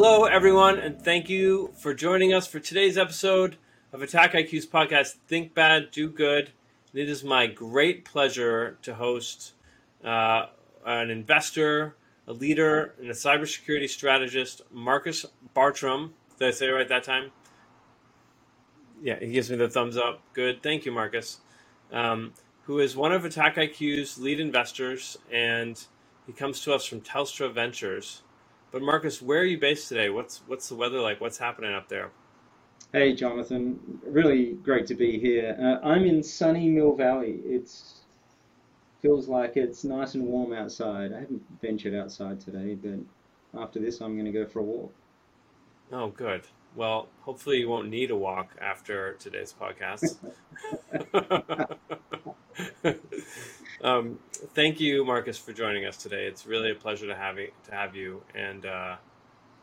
Hello, everyone, and thank you for joining us for today's episode of Attack IQ's podcast, Think Bad, Do Good. It is my great pleasure to host uh, an investor, a leader, and a cybersecurity strategist, Marcus Bartram. Did I say it right that time? Yeah, he gives me the thumbs up. Good. Thank you, Marcus. Um, who is one of Attack IQ's lead investors, and he comes to us from Telstra Ventures. But Marcus, where are you based today? What's what's the weather like? What's happening up there? Hey, Jonathan. Really great to be here. Uh, I'm in sunny Mill Valley. It's feels like it's nice and warm outside. I haven't ventured outside today, but after this, I'm going to go for a walk. Oh, good. Well, hopefully you won't need a walk after today's podcast. um, thank you, Marcus, for joining us today. It's really a pleasure to have you, to have you. And uh,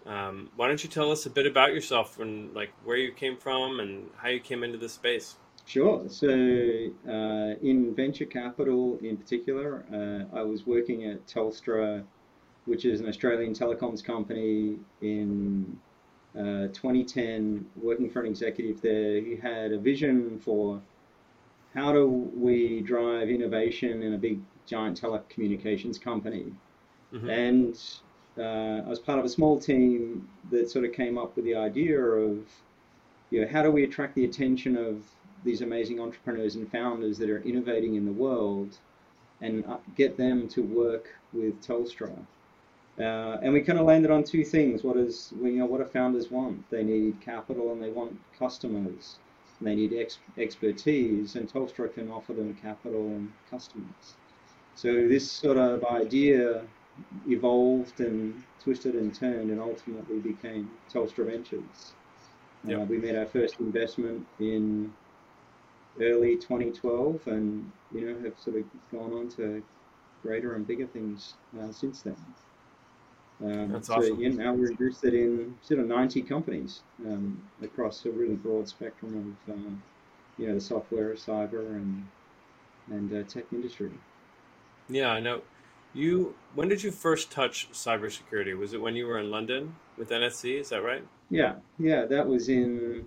um, why don't you tell us a bit about yourself and like where you came from and how you came into this space? Sure. So, uh, in venture capital in particular, uh, I was working at Telstra, which is an Australian telecoms company, in uh, 2010, working for an executive there. He had a vision for how do we drive innovation in a big, giant telecommunications company. Mm-hmm. And uh, I was part of a small team that sort of came up with the idea of, you know, how do we attract the attention of these amazing entrepreneurs and founders that are innovating in the world and get them to work with Telstra. Uh, and we kind of landed on two things. What is, you know, what do founders want? They need capital and they want customers. They need ex- expertise, and Telstra can offer them capital and customers. So this sort of idea evolved and twisted and turned, and ultimately became Telstra Ventures. Yep. Uh, we made our first investment in early 2012, and you know have sort of gone on to greater and bigger things uh, since then. Um, That's so, awesome. Now we're interested in sort of 90 companies um, across a really broad spectrum of uh, you know the software, cyber, and and uh, tech industry. Yeah, I know. You when did you first touch cybersecurity? Was it when you were in London with NSC? Is that right? Yeah, yeah, that was in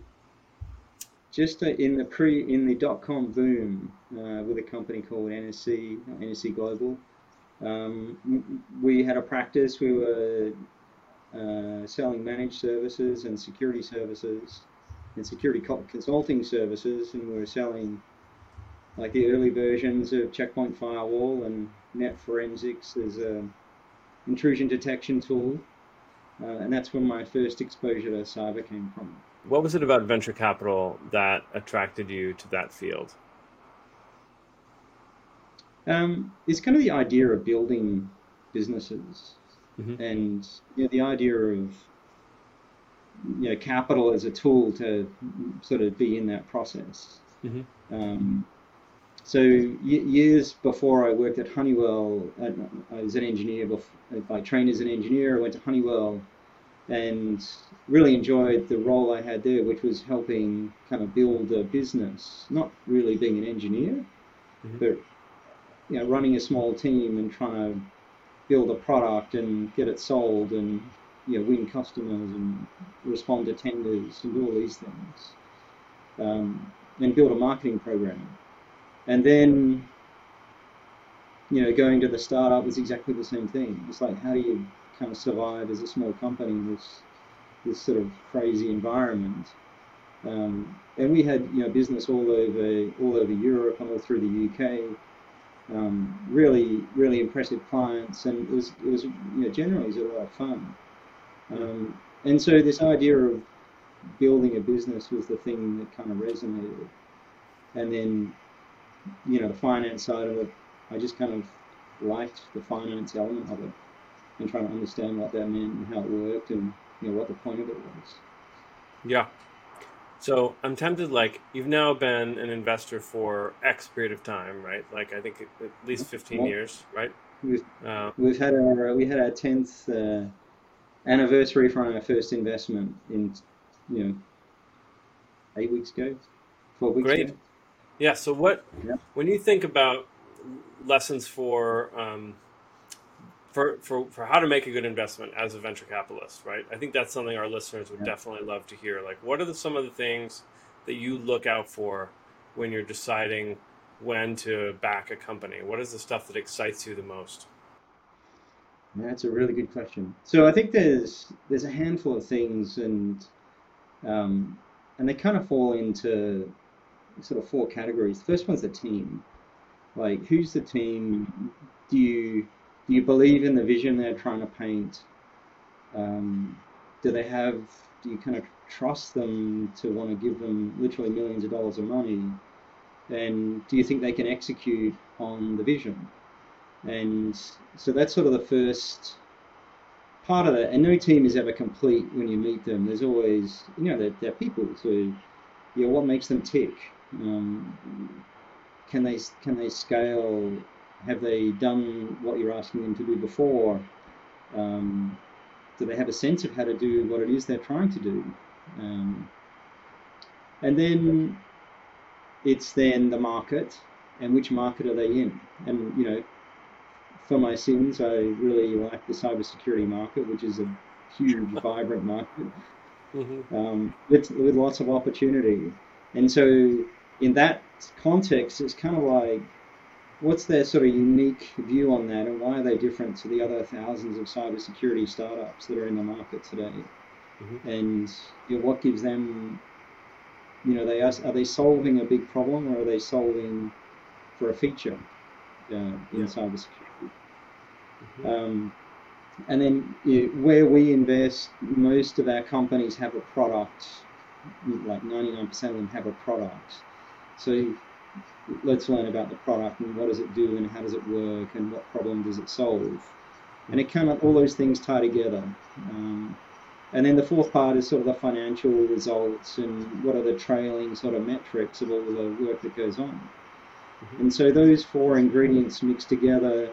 just in the pre in the dot com boom uh, with a company called NSC NSC Global. Um, we had a practice. We were uh, selling managed services and security services and security consulting services, and we were selling like the early versions of Checkpoint Firewall and Net Forensics as a intrusion detection tool. Uh, and that's when my first exposure to cyber came from. What was it about venture capital that attracted you to that field? Um, it's kind of the idea of building businesses mm-hmm. and you know, the idea of you know, capital as a tool to sort of be in that process. Mm-hmm. Um, so years before I worked at Honeywell, I was an engineer. Before, I trained as an engineer. I went to Honeywell and really enjoyed the role I had there, which was helping kind of build a business, not really being an engineer, mm-hmm. but you know, running a small team and trying to build a product and get it sold and you know, win customers and respond to tenders and do all these things, um, and build a marketing program. And then, you know, going to the startup was exactly the same thing. It's like, how do you kind of survive as a small company in this this sort of crazy environment. Um, and we had you know business all over all over Europe and all through the UK. Um, really, really impressive clients, and it was it was you know generally it was a lot of fun. Um, and so this idea of building a business was the thing that kind of resonated. And then, you know, the finance side of it, I just kind of liked the finance element of it and trying to understand what that meant and how it worked and you know what the point of it was. Yeah. So I'm tempted. Like you've now been an investor for X period of time, right? Like I think at least 15 well, years, right? We've, uh, we've had our we had our 10th uh, anniversary from our first investment in you know eight weeks ago, four weeks great. ago. Yeah. So what yeah. when you think about lessons for um, for, for, for how to make a good investment as a venture capitalist, right? I think that's something our listeners would yeah. definitely love to hear. Like, what are the, some of the things that you look out for when you're deciding when to back a company? What is the stuff that excites you the most? That's a really good question. So I think there's there's a handful of things, and um, and they kind of fall into sort of four categories. The first one's the team. Like, who's the team? Do you you believe in the vision they're trying to paint? Um, do they have? Do you kind of trust them to want to give them literally millions of dollars of money? And do you think they can execute on the vision? And so that's sort of the first part of it. And no team is ever complete when you meet them. There's always, you know, they're, they're people. So, you know, what makes them tick? Um, can they can they scale? Have they done what you're asking them to do before? Um, do they have a sense of how to do what it is they're trying to do? Um, and then it's then the market and which market are they in? And you know, for my sins, I really like the cybersecurity market, which is a huge, vibrant market mm-hmm. um, with, with lots of opportunity. And so, in that context, it's kind of like, what's their sort of unique view on that, and why are they different to the other thousands of cybersecurity startups that are in the market today? Mm-hmm. And you know, what gives them, you know, they are, are they solving a big problem or are they solving for a feature uh, in yeah. cybersecurity? Mm-hmm. Um, and then you know, where we invest, most of our companies have a product, like 99% of them have a product. So let's learn about the product and what does it do and how does it work and what problem does it solve. And it kind of, all those things tie together. Um, and then the fourth part is sort of the financial results and what are the trailing sort of metrics of all the work that goes on. Mm-hmm. And so those four ingredients mixed together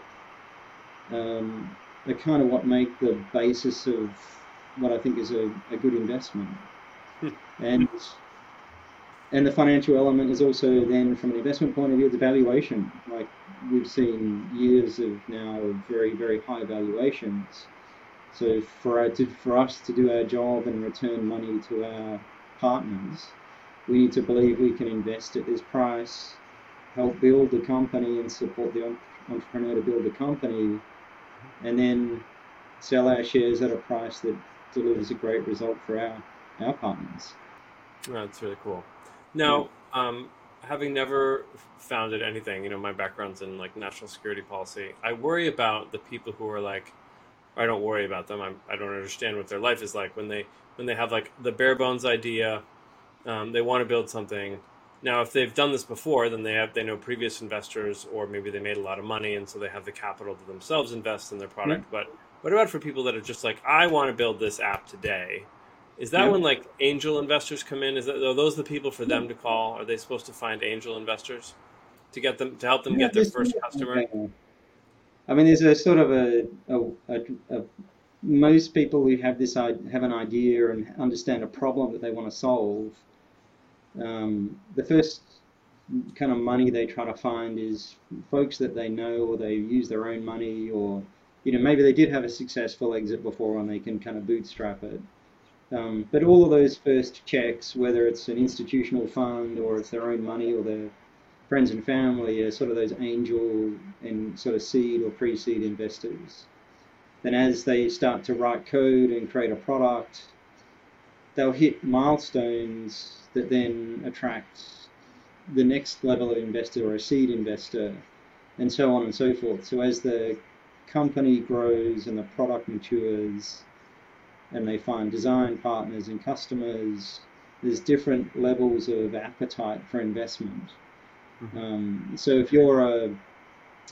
um, are kind of what make the basis of what I think is a, a good investment. Hmm. and and the financial element is also then from an investment point of view the valuation. Like we've seen years of now of very very high valuations. So for our, to, for us to do our job and return money to our partners, we need to believe we can invest at this price, help build the company and support the entrepreneur to build the company, and then sell our shares at a price that delivers a great result for our, our partners. that's really cool. Now, um, having never founded anything, you know, my background's in like national security policy. I worry about the people who are like, I don't worry about them. I'm, I do not understand what their life is like when they when they have like the bare bones idea. Um, they want to build something now, if they've done this before, then they have they know previous investors, or maybe they made a lot of money, and so they have the capital to themselves invest in their product. Mm-hmm. But what about for people that are just like, I want to build this app today? Is that yeah. when like angel investors come in? Is that are those the people for them to call? Are they supposed to find angel investors to get them to help them yeah, get their first customer? I mean, there's a sort of a, a, a, a most people who have this have an idea and understand a problem that they want to solve um, the first kind of money they try to find is folks that they know or they use their own money or you know maybe they did have a successful exit before and they can kind of bootstrap it um, but all of those first checks whether it's an institutional fund or it's their own money or their friends and family are sort of those angel and sort of seed or pre-seed investors then as they start to write code and create a product they'll hit milestones that then attract the next level of investor or a seed investor, and so on and so forth. So as the company grows and the product matures, and they find design partners and customers, there's different levels of appetite for investment. Mm-hmm. Um, so if you're a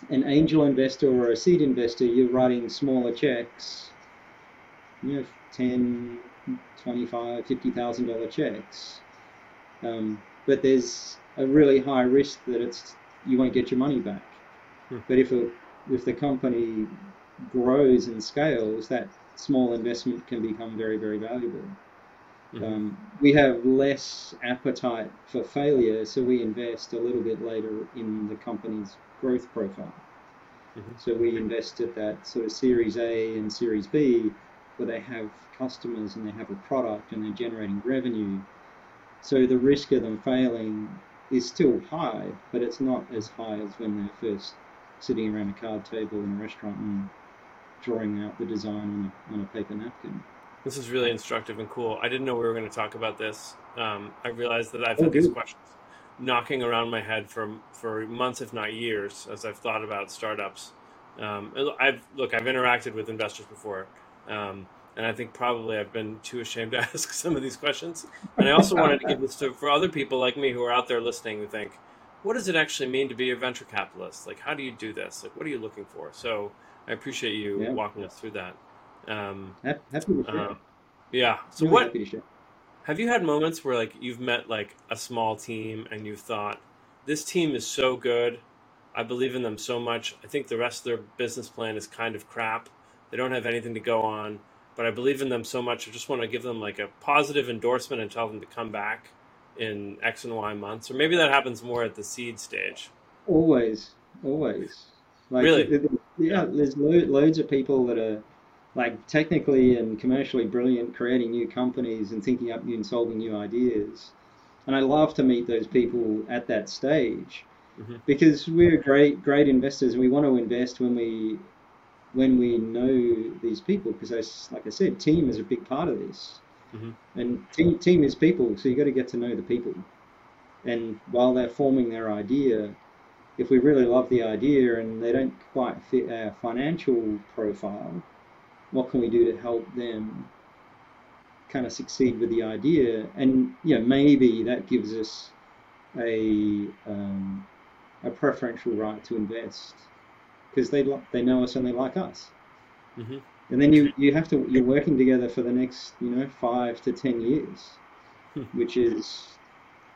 an angel investor or a seed investor, you're writing smaller checks, you know, 10, 25, 50,000 dollar checks. Um, but there's a really high risk that it's you won't get your money back. Hmm. But if a, if the company grows and scales, that small investment can become very very valuable. Mm-hmm. Um, we have less appetite for failure, so we invest a little bit later in the company's growth profile. Mm-hmm. So we invest at that sort of Series A and Series B, where they have customers and they have a product and they're generating revenue. So the risk of them failing is still high, but it's not as high as when they're first sitting around a card table in a restaurant and drawing out the design on a, on a paper napkin. This is really instructive and cool. I didn't know we were going to talk about this. Um, I realized that I've had oh, these questions knocking around my head for for months, if not years, as I've thought about startups. Um, I've look, I've interacted with investors before, um, and I think probably I've been too ashamed to ask some of these questions. And I also wanted to give this to for other people like me who are out there listening who think, what does it actually mean to be a venture capitalist? Like, how do you do this? Like, what are you looking for? So, I appreciate you yeah. walking us through that. Um, happy to share. Uh, yeah. So, really what? Have you had moments where like you've met like a small team and you've thought, this team is so good, I believe in them so much. I think the rest of their business plan is kind of crap. They don't have anything to go on, but I believe in them so much. I just want to give them like a positive endorsement and tell them to come back in X and Y months, or maybe that happens more at the seed stage. Always, always. Like, really? yeah, there's lo- loads of people that are like technically and commercially brilliant, creating new companies and thinking up new and solving new ideas. And I love to meet those people at that stage mm-hmm. because we're great, great investors, and we want to invest when we when we know these people. Because, like I said, team is a big part of this, mm-hmm. and team team is people, so you got to get to know the people. And while they're forming their idea, if we really love the idea and they don't quite fit our financial profile, what can we do to help them kind of succeed with the idea? And you know, maybe that gives us a um, a preferential right to invest because they they know us and they like us. Mm-hmm. And then you, you have to you're working together for the next you know five to ten years, hmm. which is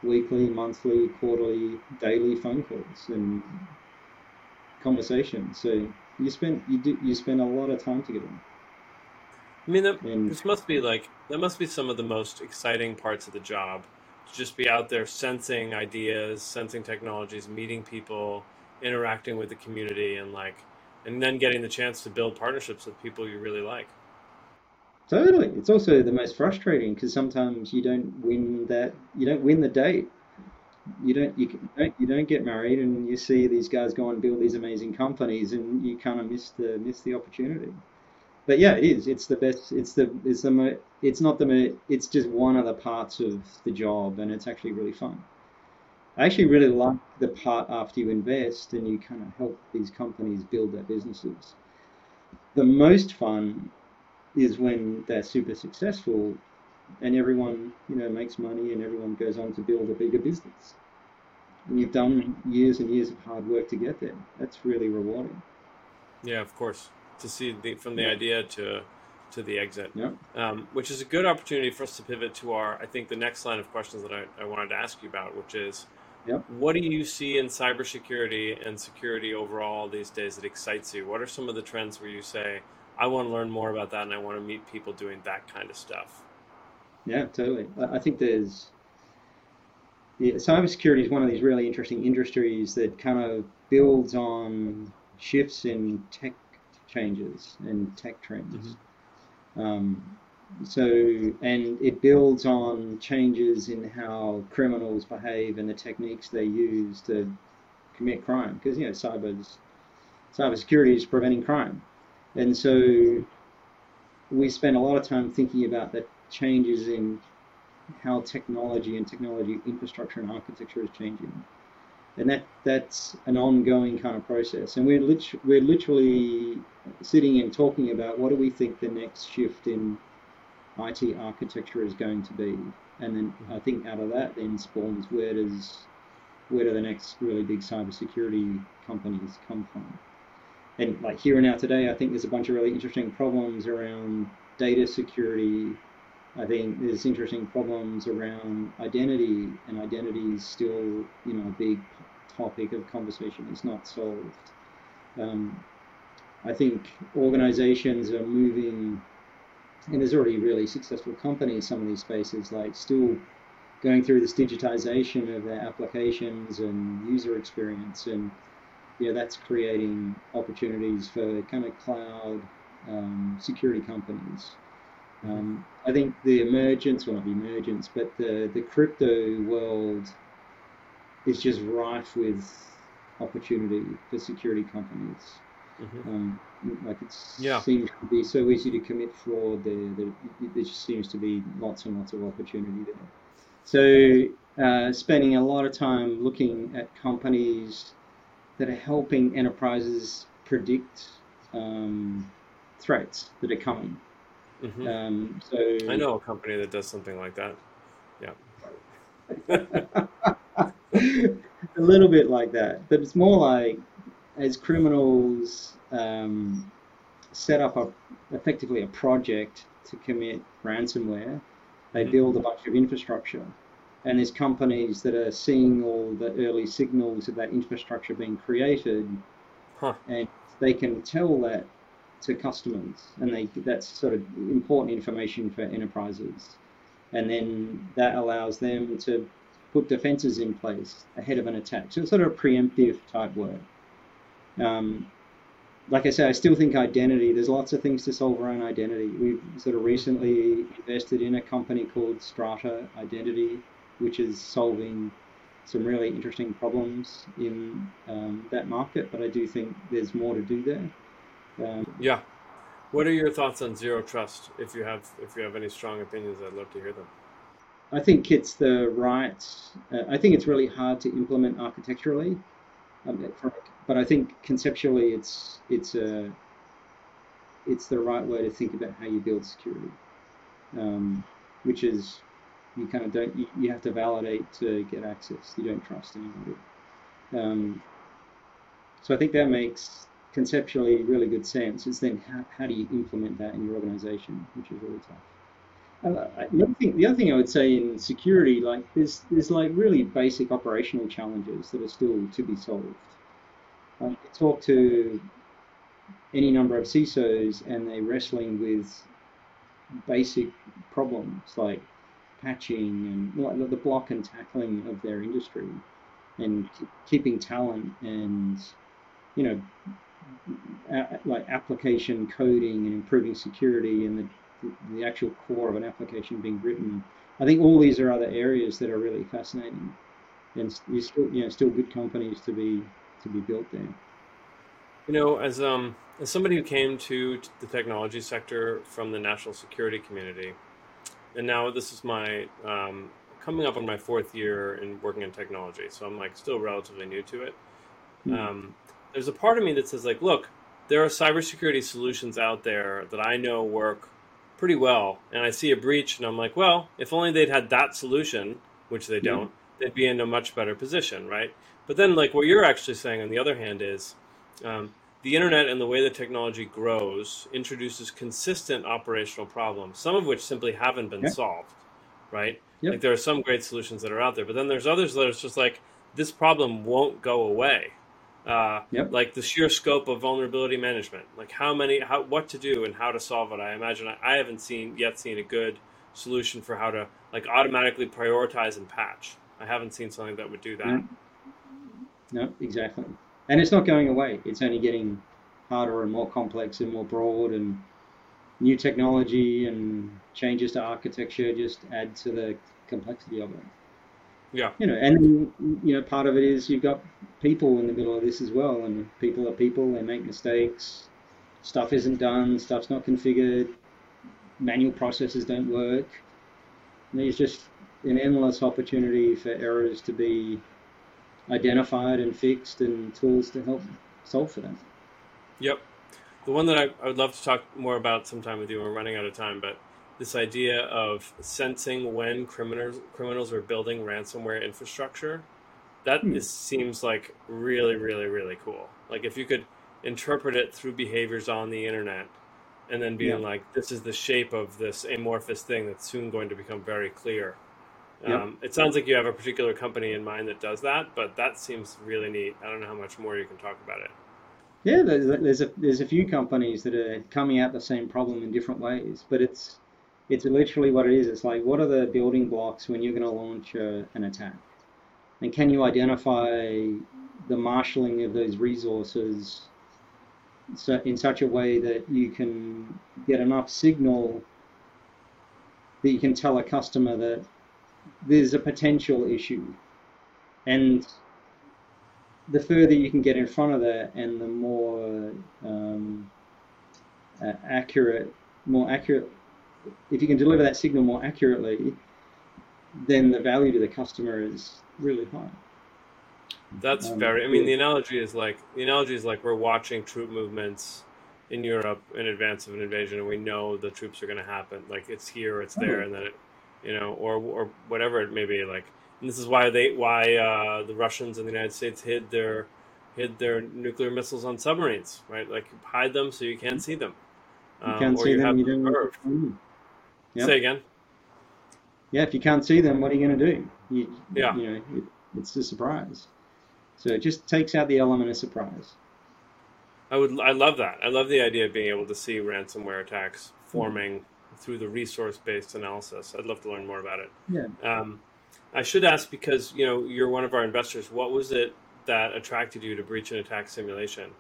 weekly, monthly, quarterly, daily phone calls and conversations. So you spend you do you spend a lot of time together. I mean, that, and, this must be like that must be some of the most exciting parts of the job. To just be out there sensing ideas, sensing technologies, meeting people, interacting with the community, and like, and then getting the chance to build partnerships with people you really like. Totally, it's also the most frustrating because sometimes you don't win that, you don't win the date. You don't, you don't, you don't get married, and you see these guys go and build these amazing companies, and you kind of miss the miss the opportunity but yeah, it is. It's the best. It's the it's the it's not the it's just one of the parts of the job, and it's actually really fun. I actually really like the part after you invest and you kind of help these companies build their businesses. The most fun is when they're super successful and everyone you know makes money and everyone goes on to build a bigger business. And you've done years and years of hard work to get there. That's really rewarding. Yeah, of course to see the, from the yeah. idea to to the exit. Yeah. Um, which is a good opportunity for us to pivot to our, I think, the next line of questions that I, I wanted to ask you about, which is, yep. what do you see in cybersecurity and security overall these days that excites you? What are some of the trends where you say, I want to learn more about that and I want to meet people doing that kind of stuff? Yeah, totally. I think there's yeah, cybersecurity is one of these really interesting industries that kind of builds on shifts in tech changes and tech trends. Mm-hmm. Um, so, and it builds on changes in how criminals behave and the techniques they use to commit crime. Because you know, cyber's cybersecurity is preventing crime, and so we spend a lot of time thinking about the changes in how technology and technology infrastructure and architecture is changing and that that's an ongoing kind of process. And we're lit- we're literally sitting and talking about what do we think the next shift in IT architecture is going to be, and then I think out of that then spawns where does where do the next really big cybersecurity companies come from? And like here and now today, I think there's a bunch of really interesting problems around data security. I think there's interesting problems around identity, and identity is still, you know, a big topic of conversation is not solved. Um, I think organizations are moving, and there's already really successful companies, some of these spaces, like still going through this digitization of their applications and user experience. And yeah, that's creating opportunities for kind of cloud um, security companies. Um, I think the emergence, well not the emergence, but the, the crypto world is just rife with opportunity for security companies. Mm-hmm. Um, like it yeah. seems to be so easy to commit fraud. There, there, there just seems to be lots and lots of opportunity there. So, uh, spending a lot of time looking at companies that are helping enterprises predict um, threats that are coming. Mm-hmm. Um, so I know a company that does something like that. Yeah. a little bit like that, but it's more like as criminals um, set up a, effectively a project to commit ransomware, they mm-hmm. build a bunch of infrastructure. And there's companies that are seeing all the early signals of that infrastructure being created, huh. and they can tell that to customers, and they that's sort of important information for enterprises. And then that allows them to put defenses in place ahead of an attack. So it's sort of a preemptive type work. Um, like I say, I still think identity, there's lots of things to solve around identity. We've sort of recently invested in a company called Strata Identity, which is solving some really interesting problems in um, that market, but I do think there's more to do there. Um, yeah. What are your thoughts on zero trust? If you have, if you have any strong opinions, I'd love to hear them. I think it's the right. Uh, I think it's really hard to implement architecturally, um, but I think conceptually it's it's a it's the right way to think about how you build security, um, which is you kind of don't you, you, have to validate to get access. You don't trust anybody. Um, so I think that makes conceptually really good sense. It's then how, how do you implement that in your organization, which is really tough. Uh, the, other thing, the other thing I would say in security, like there's there's like really basic operational challenges that are still to be solved. Um, talk to any number of CISOs, and they're wrestling with basic problems like patching and the block and tackling of their industry, and keeping talent and you know like application coding and improving security and the the actual core of an application being written. I think all these are other areas that are really fascinating, and you still you know still good companies to be to be built there. You know, as um as somebody who came to the technology sector from the national security community, and now this is my um, coming up on my fourth year in working in technology, so I'm like still relatively new to it. Mm-hmm. Um, there's a part of me that says like, look, there are cybersecurity solutions out there that I know work pretty well, and I see a breach, and I'm like, well, if only they'd had that solution, which they don't, they'd be in a much better position, right? But then, like what you're actually saying, on the other hand, is um, the internet and the way the technology grows introduces consistent operational problems, some of which simply haven't been solved, right? Yep. Like there are some great solutions that are out there, but then there's others that are just like this problem won't go away, uh, yep. like the sheer scope of vulnerability management, like how many, how, what to do and how to solve it. I imagine I, I haven't seen yet seen a good solution for how to like automatically prioritize and patch. I haven't seen something that would do that. No, no exactly. And it's not going away. It's only getting harder and more complex and more broad and new technology and changes to architecture just add to the complexity of it. Yeah. You know, and you know, part of it is you've got people in the middle of this as well, and people are people. They make mistakes. Stuff isn't done. Stuff's not configured. Manual processes don't work. And there's just an endless opportunity for errors to be identified and fixed, and tools to help solve for them. Yep. The one that I, I would love to talk more about sometime with you. We're running out of time, but this idea of sensing when criminals criminals are building ransomware infrastructure that hmm. is, seems like really really really cool like if you could interpret it through behaviors on the internet and then being yeah. like this is the shape of this amorphous thing that's soon going to become very clear yep. um, it sounds like you have a particular company in mind that does that but that seems really neat i don't know how much more you can talk about it yeah there's, there's a there's a few companies that are coming at the same problem in different ways but it's it's literally what it is. It's like, what are the building blocks when you're going to launch an attack? And can you identify the marshalling of those resources so in such a way that you can get enough signal that you can tell a customer that there's a potential issue. And the further you can get in front of that and the more um, uh, accurate, more accurate, if you can deliver that signal more accurately, then the value to the customer is really high. That's um, very. I mean, the analogy is like the analogy is like we're watching troop movements in Europe in advance of an invasion, and we know the troops are going to happen. Like it's here, it's there, oh. and then it, you know, or or whatever it may be. Like, and this is why they why uh, the Russians and the United States hid their hid their nuclear missiles on submarines, right? Like hide them so you can't see them. Um, you can't see you them. You don't. Yep. Say again. Yeah, if you can't see them, what are you going to do? You, yeah. You know, it, it's a surprise. So it just takes out the element of surprise. I would. I love that. I love the idea of being able to see ransomware attacks forming mm-hmm. Through the resource-based analysis. I'd love to learn more about it. Yeah. Um, I should ask because you know you're one of our investors. What was it that attracted you to breach and attack simulation?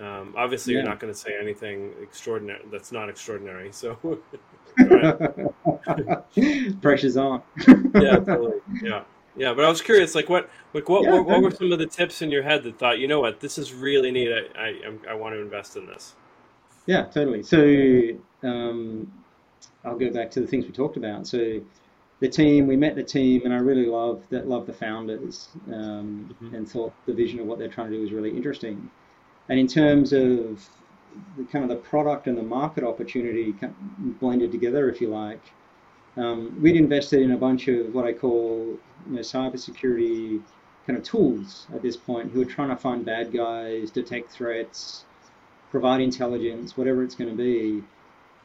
Um, obviously, yeah. you're not going to say anything extraordinary. That's not extraordinary. So, pressure's on. yeah, totally. Yeah. Yeah, but I was curious, like what, like what, yeah, what, what, were some of the tips in your head that thought, you know what, this is really neat. I, I, I want to invest in this. Yeah, totally. So um, I'll go back to the things we talked about. So the team, we met the team, and I really love that. Loved the founders, um, mm-hmm. and thought the vision of what they're trying to do was really interesting. And in terms of the kind of the product and the market opportunity blended together, if you like, um, we'd invested in a bunch of what I call you know, cybersecurity kind of tools at this point who are trying to find bad guys, detect threats, provide intelligence, whatever it's going to be.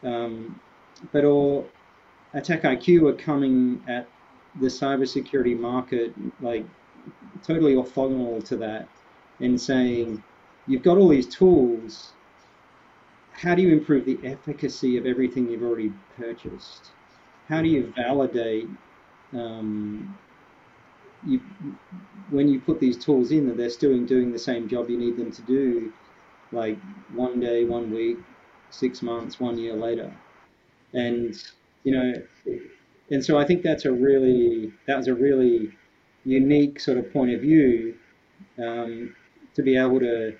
Um, but all Attack IQ are coming at the cybersecurity market like totally orthogonal to that and saying, you've got all these tools, how do you improve the efficacy of everything you've already purchased? How do you validate um, you, when you put these tools in that they're still doing the same job you need them to do, like one day, one week, six months, one year later, and you know, and so I think that's a really that was a really unique sort of point of view um, to be able to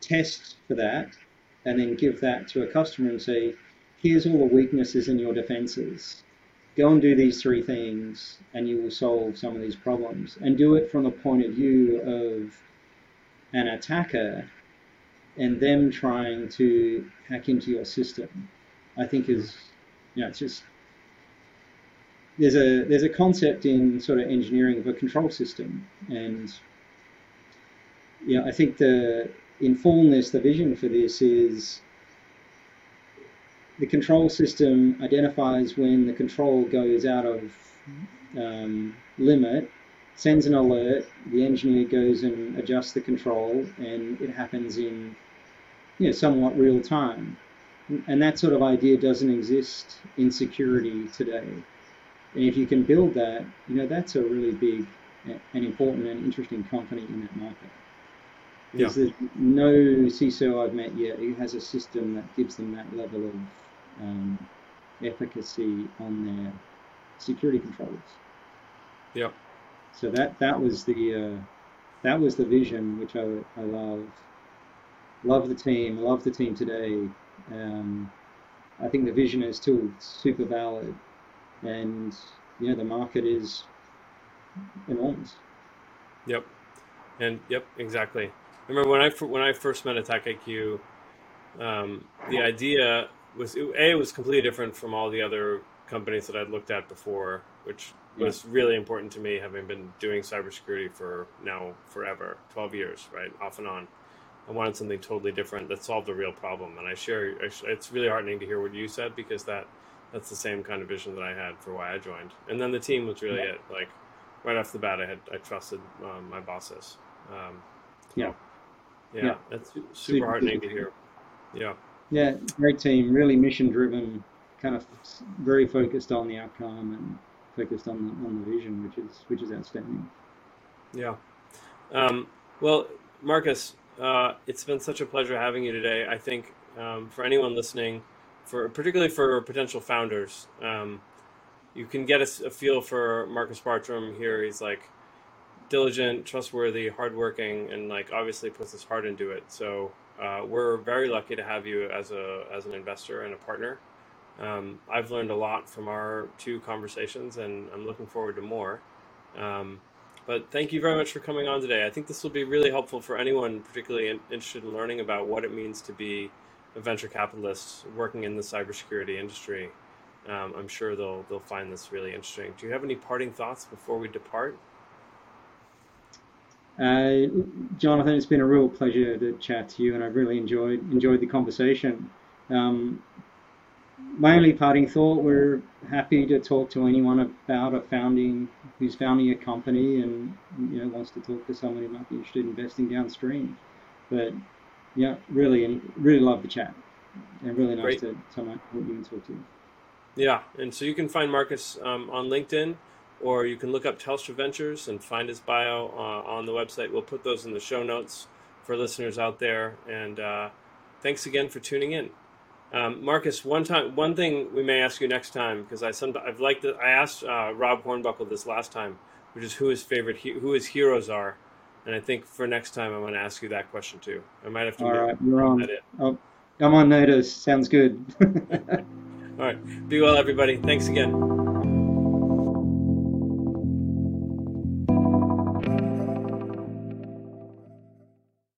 test for that and then give that to a customer and say, here's all the weaknesses in your defenses go and do these three things and you will solve some of these problems. And do it from the point of view of an attacker and them trying to hack into your system. I think is, know, it's just there's a there's a concept in sort of engineering of a control system, and you know, I think the in fullness the vision for this is the control system identifies when the control goes out of um, limit, sends an alert, the engineer goes and adjusts the control, and it happens in you know, somewhat real time. And that sort of idea doesn't exist in security today. And if you can build that, you know, that's a really big and important and interesting company in that market. yeah. there's no CISO I've met yet who has a system that gives them that level of um, efficacy on their security controls. Yep. So that that was the uh, that was the vision which I, I love. Love the team. Love the team today. Um, I think the vision is still super valid, and you know the market is enormous. Yep, and yep, exactly. Remember when I when I first met Attack IQ, um, the idea was a it was completely different from all the other companies that I'd looked at before, which yeah. was really important to me, having been doing cybersecurity for now forever, twelve years, right, off and on. I wanted something totally different that solved a real problem, and I share. It's really heartening to hear what you said because that that's the same kind of vision that I had for why I joined. And then the team was really yeah. it. Like right off the bat, I had I trusted um, my bosses. Um, yeah. yeah, yeah, that's super heartening to hear. Yeah. Yeah, great team, really mission driven, kind of very focused on the outcome and focused on the, on the vision, which is which is outstanding. Yeah. Um, Well, Marcus, uh, it's been such a pleasure having you today. I think um, for anyone listening, for particularly for potential founders, um, you can get a, a, feel for Marcus Bartram here. He's like diligent, trustworthy, hardworking, and like obviously puts his heart into it. So uh, we're very lucky to have you as a as an investor and a partner. Um, I've learned a lot from our two conversations, and I'm looking forward to more. Um, but thank you very much for coming on today. I think this will be really helpful for anyone, particularly interested in learning about what it means to be a venture capitalist working in the cybersecurity industry. Um, I'm sure they'll they'll find this really interesting. Do you have any parting thoughts before we depart? Uh, Jonathan, it's been a real pleasure to chat to you, and I've really enjoyed enjoyed the conversation. Um, my only parting thought: we're happy to talk to anyone about a founding who's founding a company and you know wants to talk to someone who might be interested in investing downstream. But yeah, really, really love the chat, and really nice Great. to to meet you and talk to you. Yeah, and so you can find Marcus um, on LinkedIn or you can look up Telstra Ventures and find his bio uh, on the website. We'll put those in the show notes for listeners out there. And uh, thanks again for tuning in. Um, Marcus, one time, one thing we may ask you next time because I some I've liked that I asked uh, Rob Hornbuckle this last time, which is who his favorite who his heroes are, and I think for next time I'm going to ask you that question too. I might have to. All right, you're on. Oh, I'm on notice. Sounds good. All right, be well, everybody. Thanks again.